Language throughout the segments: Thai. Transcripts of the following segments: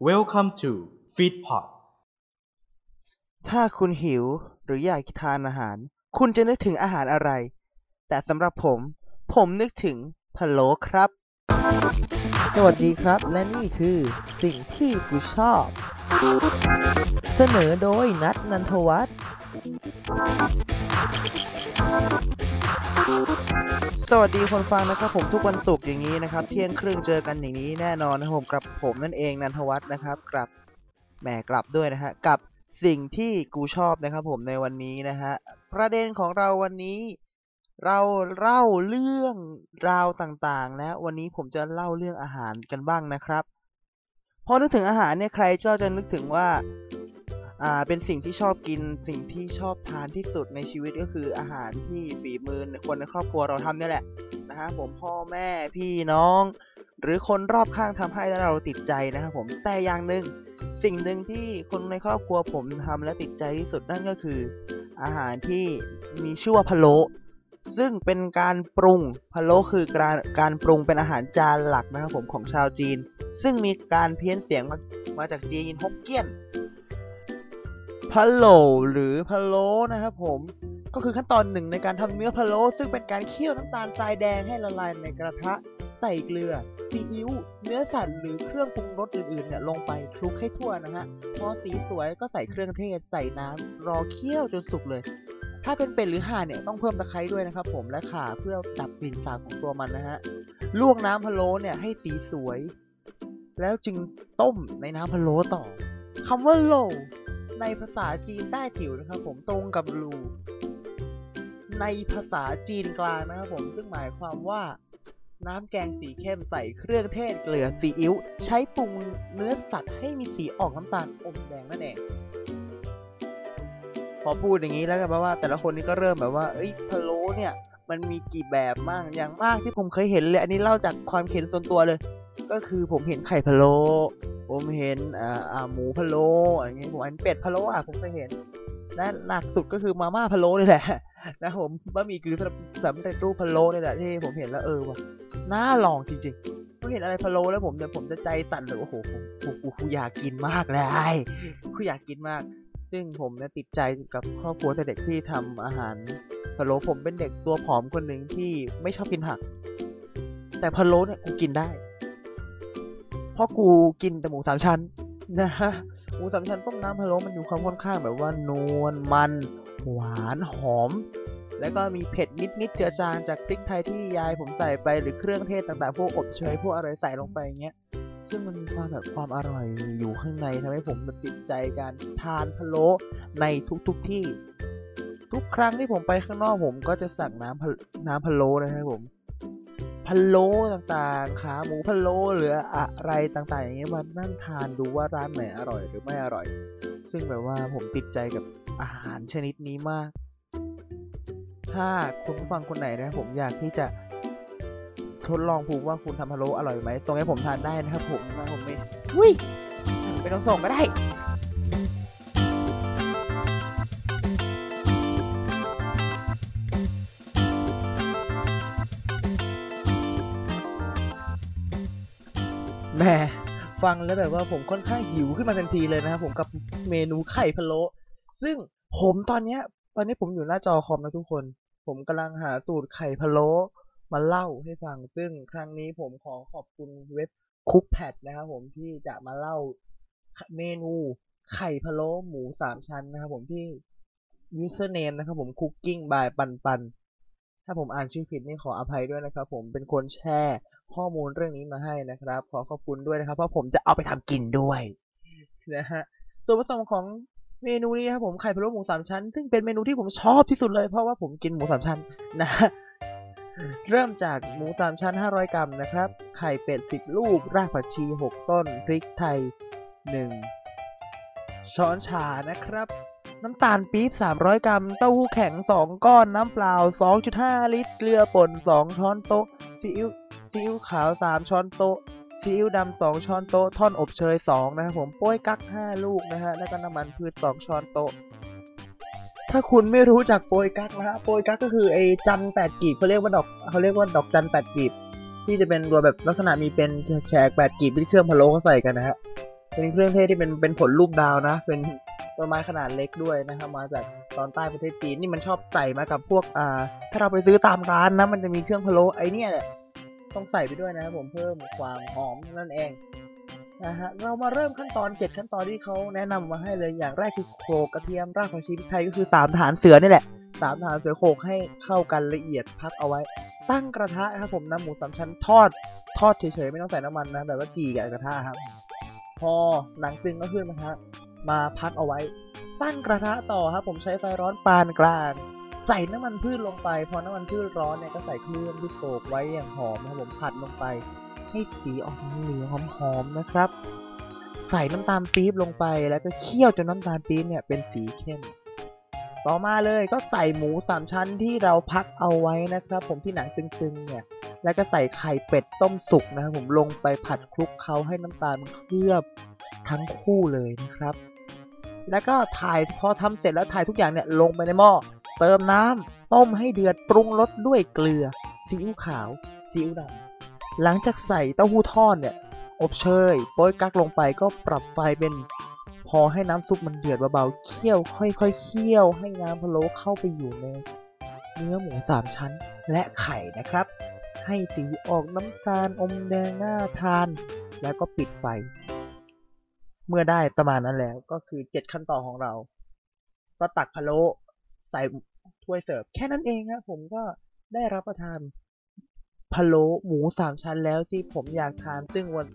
Welcome to Feedpot ถ้าคุณหิวหรืออยากทานอาหาร คุณจะนึกถึงอาหารอะไร แต่สำหรับผม ผมนึกถึงพะโล้ครับ สวัสดีครับ และนี่คือสิ่งที่กูชอบ เสนอโดยนัทนันทวัฒน์ สวัสดีคนฟังนะครับผมทุกวันศุกร์อย่างนี้นะครับ เที่ยงครึ่งเจอกันอย่างนี้แน่นอนนะครับผมกับผมนั่นเองนันทวัฒน์นะครับกลับแหมกลับด้วยนะฮะกับสิ่งที่กูชอบนะครับผมในวันนี้นะฮะประเด็นของเราวันนี้ เราเล่าเรื่องราวต่างๆแล้ววันนี้ผมจะเล่าเรื่องอาหารกันบ้างนะครับพอนึกถึงอาหารเนี่ยใครก็จะนึกถึงว่า อ่าเป็นสิ่งที่ชอบกินสิ่งที่ชอบทานที่สุดในชีวิตก็คืออาหารที่ฝีมือคนในครอบครัวเราทำเนี่ยแหละนะฮะผมพ่อแม่พี่น้อง หรือคนรอบข้างทำให้แล้วเราติดใจนะครับผมแต่อย่างหนึ่งสิ่งหนึ่งที่คนในครอบครัวผมทำและติดใจที่สุดนั่นก็คือ อาหารที่มีชื่อว่าพะโล้ซึ่งเป็นการปรุงพะโล้คือการการปรุงเป็นอาหารจานหลักนะครับผมของชาวจีน ซึ่งมีการเพี้ยนเสียงมามาจากจีนฮกเกี้ยน พะโลหรือพะโล้นะครับผมก็คือขั้นตอนหนึ่งในการทำเนื้อพะโล้ซึ่งเป็นการเคี่ยวน้ำตาลทรายแดงให้ละลายในกระทะ ใส่เกลือซีอิ๊วเนื้อสัตว์หรือเครื่องปรุงรสอื่นๆเนี่ยลงไปคลุกให้ทั่วนะฮะพอสีสวยก็ใส่เครื่องเทศใส่น้ำรอเคี่ยวจนสุกเลย ถ้าเป็นเป็ดหรือห่านเนี่ยต้องเพิ่มตะไคร้ด้วยนะครับผมและข่าเพื่อดับกลิ่นสาบของตัวมันนะฮะลวกน้ำพะโล้เนี่ยให้สีสวย แล้วจึงต้มในน้ำพะโล้ต่อคำว่าโล ในภาษาจีนใต้จิ๋วนะครับ ผมตรงกับรูในภาษาจีนกลางนะครับผมซึ่งหมายความว่าน้ำแกงสีเข้มใส่เครื่องเทศเกลือซีอิ๊วใช้ปรุงเนื้อสัตว์ให้มีสีออกน้ำตาลอมแดงนั่นเองพอพูดอย่างนี้แล้วกันแปลว่า แต่ละคนนี่ก็เริ่มแบบว่าเอ้ยพะโล้เนี่ย มันมีกี่แบบมั่งอย่างมากที่ผมเคยเห็นเลย อันนี้เล่าจากความเห็นส่วนตัวเลย ก็คือผมเห็นไข่พะโล้ ผมเห็นอ่าอ่าหมูพะโล้อย่างเงี้ยผมอันเป็ดพะโล้อะผมเคยเห็นและหนักสุดก็คือมาม่าพะโล้นี่แหละนะผมบะหมี่กึ่งสำเร็จรูปพะโล้นี่แหละที่ผมเห็นแล้วเออว่ะน่าลองจริงๆผมเห็นอะไรพะโล้แล้วผมเนี่ยผมจะใจสั่นเลยโอ้โหผมกูกูกูอยากกินมากเลยกูอยากกินมาก ซึ่งผมเนี่ยติดใจกับครอบครัวแต่เด็กที่ทำอาหารพะโล้ผมเป็นเด็กตัวผอมคนหนึ่งที่ไม่ชอบกินผัก แต่พะโล้เนี่ยกูกินได้ เพราะกูกินแต่หมูสามชั้นนะฮะหมูสามชั้นต้มน้ำพะโล้มันอยู่ความค่อนข้างแบบว่านวลมันหวานหอม แล้วก็มีเผ็ดนิดๆเจือจางจากพริกไทยที่ยายผมใส่ไปหรือเครื่องเทศต่างๆพวกอบเชยพวกอะไรใส่ลงไปอย่างเงี้ยซึ่งมันมีความแบบความอร่อยอยู่ข้างในทำให้ผมติดใจการทานพะโล้ในทุกๆที่ ทุกครั้งที่ผมไปข้างนอกผมก็จะสั่งน้ำพะน้ำพะโล้นะครับผม พะโล้ต่างๆ ขาหมูพะโล้หรืออะไรต่างๆ อย่างเงี้ยมานั่งทานดูว่าร้านไหนอร่อยหรือไม่อร่อย ซึ่งแบบว่าผมติดใจกับอาหารชนิดนี้มาก ถ้าคุณผู้ฟังคนไหนนะ ผมอยากที่จะทดลองพูดว่าคุณทำพะโล้อร่อยไหมส่งให้ผมทานได้นะครับผมนะผมไม่อุ้ยไม่ต้องส่งก็ได้ แหม่ฟังแล้วแบบว่าผมค่อนข้างหิวขึ้นมาทันทีเลยนะครับผมกับเมนูไข่พะโล้ซึ่งผมตอนเนี้ย ตอนนี้ผมอยู่หน้าจอคอมนะทุกคน ผมกำลังหาสูตรไข่พะโล้มาเล่าให้ฟัง ซึ่งครั้งนี้ผมขอขอบคุณเว็บคุกแพดนะครับผมที่จะมาเล่าเมนูไข่พะโล้หมูสามชั้นนะครับผมที่ username นะครับผม cooking by ปันปัน ถ้าผมอ่านชื่อผิดนี่ขออภัยด้วยนะครับ ผมเป็นคนแชร์ข้อมูลเรื่องนี้มาให้นะครับ ขอขอบคุณด้วยนะครับ เพราะผมจะเอาไปทำกินด้วยนะฮะส่วนผสมของเมนูนี้ครับผมไข่พะโล้หมูสามชั้น ซึ่งเป็นเมนูที่ผมชอบที่สุดเลย เพราะว่าผมกินหมูสามชั้นนะฮะเริ่มจากหมูสามชั้น 500 กรัมนะครับ ไข่เป็ด 10 ลูก รากผักชี 6 ต้น พริกไทย 1 ช้อนชานะครับ น้ำตาลปี๊บ300 กรัม เต้าหู้แข็ง 2 ก้อน น้ำเปล่า 2.5 ลิตร เกลือป่น 2 ช้อนโต๊ะ ซีอิ๊ว ซีอิ๊วขาว 3 ช้อนโต๊ะ ซีอิ๊วดำ 2 ช้อนโต๊ะ ท่อนอบเชย 2 นะครับผม โป้ยกั๊ก 5 ลูกนะฮะ แล้วก็น้ำมันพืช 2 ช้อนโต๊ะ ถ้าคุณไม่รู้จักโปยกั๊กนะฮะ โปยกั๊กก็คือไอ้จันแปดกีบเขาเรียกว่าดอกเขาเรียกว่าดอกจันแปดกีบ ที่จะเป็นตัวแบบลักษณะมีเป็นแฉกแปดกีบที่เครื่องพะโล้เขาใส่กันนะฮะ เป็นเครื่องเทศที่เป็นเป็นผลรูปดาวนะ เป็น ต้นไม้ขนาดเล็กด้วยนะครับ มาจากตอนใต้ประเทศจีนนี่มันชอบใส่มากับพวกอ่าถ้าเราไปซื้อตามร้านนะมันจะมีเครื่องพะโล้ไอเนี่ยแหละต้องใส่ไปด้วยนะครับผมเพิ่มความหอมนั่นเองนะฮะเรามาเริ่มขั้นตอน 7 ขั้นตอนที่เขาแนะนำมาให้เลยอย่างแรกคือโขลกกระเทียมรากผักชีพริกไทยก็คือ3ฐานเสือนี่แหละสามฐานเสือโขลกให้เข้ากันละเอียดพักเอาไว้ ตั้งกระทะครับผมนำหมูสามชั้นทอดทอดเฉยๆไม่ต้องใส่น้ำมันนะแบบว่าจีกับกระทะครับพอหนังตึงก็ขึ้นนะฮะ มาพักเอาไว้ ตั้งกระทะต่อครับผมใช้ไฟร้อนปานกลาง ใส่น้ำมันพืชลงไป พอน้ำมันพืชร้อนเนี่ยก็ใส่เครื่องที่โขลกไว้อย่างหอมนะครับผมผัดลงไป ให้สีออกเหลืองหอมๆนะครับ ใส่น้ำตาลปี๊บลงไปแล้วก็เคี่ยวจนน้ำตาลปี๊บเนี่ยเป็นสีเข้มต่อมาเลยก็ใส่หมูสามชั้นที่เราพักเอาไว้นะครับ ผมที่หนังตึงๆเนี่ย แล้วก็ใส่ไข่เป็ดต้มสุกนะครับผมลงไปผัดคลุกเคล้าให้น้ำตาลมันเคลือบทั้งคู่เลยนะครับ แล้วก็ถ่ายพอทำเสร็จแล้วถ่ายทุกอย่างเนี่ยลงไปในหม้อเติมน้ำต้มให้เดือดปรุงรสด้วยเกลือซีอิ๊วขาวซีอิ๊วดำหลังจากใส่เต้าหู้ทอดเนี่ย อบเชยโป้ยกักลงไปก็ปรับไฟเป็น พอให้น้ำซุปมันเดือดเบาๆเคี่ยวค่อยๆเคี่ยวให้น้ำพะโล้เข้าไปอยู่ในเนื้อหมูสามชั้นและไข่นะครับ ให้สีออกน้ำตาลอมแดงน่าทาน แล้วก็ปิดไฟ เมื่อได้ประมาณนั้นแล้ว ก็คือ7ขั้นตอนของเรา ก็ตักพะโล้ใส่ถ้วยเสิร์ฟแค่นั้นเองครับผมก็ได้รับประทานพะโล้หมูสามชั้นแล้วที่ผมอยากทานซึ่งวัน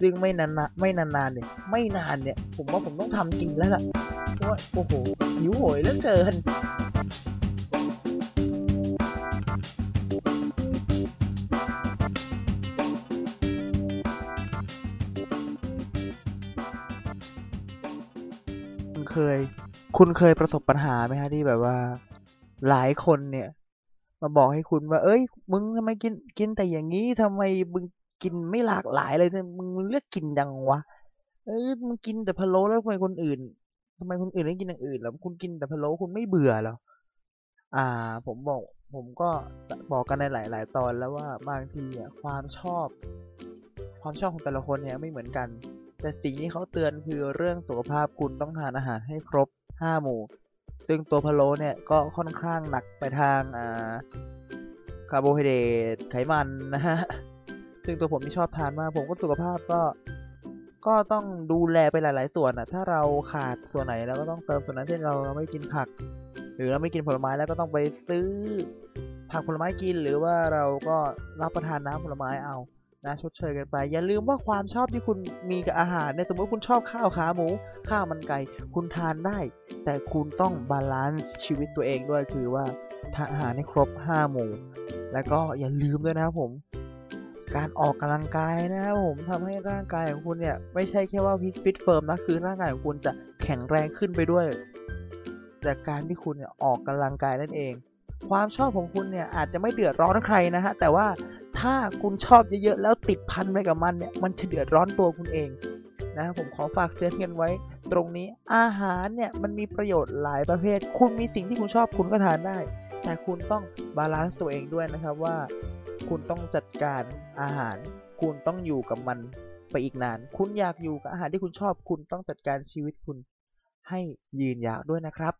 ซึ่งไม่นานๆไม่นานๆเนี่ย ไม่นานเนี่ย ผมว่าผมต้องทำจริงแล้วล่ะเพราะว่าโอ้โหหิวโหยเหลือเกิน เคย คุณเคยประสบปัญหาไหมฮะที่แบบว่า หลายคนเนี่ย มาบอกให้คุณว่า เอ้ย มึงทำไมกินกินแต่อย่างนี้ทำไมมึงกินไม่หลากหลายเลยมึงเลือกกินยังวะเออมึงกินแต่พะโล้แล้วทำไมคนอื่นทำไมคนอื่นไม่กินอย่างอื่นแล้วคุณกินแต่พะโล้คุณไม่เบื่อหรออ่า ผมบอก ผมก็บอกกันในหลาย ๆ ตอนแล้วว่าบางทีอะความชอบ ความชอบของแต่ละคนเนี่ยไม่เหมือนกัน แต่สิ่งที่เขาเตือนคือเรื่องสุขภาพคุณต้องทานอาหารให้ครบ 5 หมู่ ซึ่งตัวพะโล้เนี่ยก็ค่อนข้างหนักไปทางอ่าคาร์โบไฮเดรตไขมันนะฮะ ซึ่งตัวผมไม่ชอบทานมาก ผมก็สุขภาพก็ ก็ต้องดูแลไปหลาย ๆ ส่วนอะถ้าเราขาดส่วนไหนเราก็ต้องเติมส่วนนั้นเช่นเราเราไม่กินผัก หรือเราไม่กินผลไม้แล้วก็ต้องไปซื้อผักผลไม้กินหรือว่าเราก็รับประทานน้ำผลไม้เอา นะชดเชยกันไป อย่าลืมว่าความชอบที่คุณมีกับอาหารเนี่ยสมมติคุณชอบข้าวขาหมู ข้าวมันไก่ คุณทานได้ แต่คุณต้อง balance ชีวิตตัวเองด้วยคือว่าทานอาหารให้ครบ 5 หมู่ แล้วก็อย่าลืมด้วยนะครับผม การออกกำลังกายนะครับผมทำให้ร่างกายของคุณเนี่ยไม่ใช่แค่ว่า fit fit firm นะคือร่างกายของคุณจะแข็งแรงขึ้นไปด้วย จากการที่คุณเนี่ยออกกำลังกายนั่นเอง ความชอบของคุณเนี่ยอาจจะไม่เดือดร้อนใครนะฮะ แต่ว่าถ้าคุณชอบเยอะๆแล้วติดพันไปกับมันเนี่ย มันจะเดือดร้อนตัวคุณเองนะผมขอฝากเตือนกันไว้ ตรงนี้อาหารเนี่ยมันมีประโยชน์หลายประเภท คุณมีสิ่งที่คุณชอบคุณก็ทานได้ แต่คุณต้อง balance ตัวเองด้วยนะครับว่า คุณต้องจัดการอาหาร คุณต้องอยู่กับมันไปอีกนาน คุณอยากอยู่กับอาหารที่คุณชอบ คุณต้องจัดการชีวิตคุณให้ยืนยาวด้วยนะครับ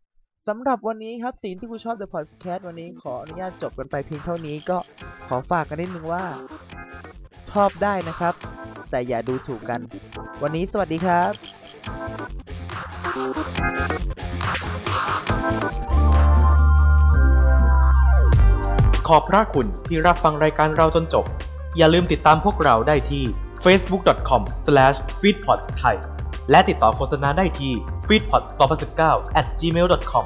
สำหรับวันนี้ครับสิ่งที่คุณชอบ The Podcast วันนี้ขออนุญาตจบกันไปเพียงเท่านี้ก็ขอฝากกันนิดนึงว่า ชอบได้นะครับ แต่อย่าดูถูกกัน วันนี้สวัสดีครับ ขอบพระคุณที่รับฟังรายการเราจนจบ อย่าลืมติดตามพวกเราได้ที่ facebook.com/feedpods ไทย และติดต่อโฆษณาได้ที่ feedpods2019 at gmail.com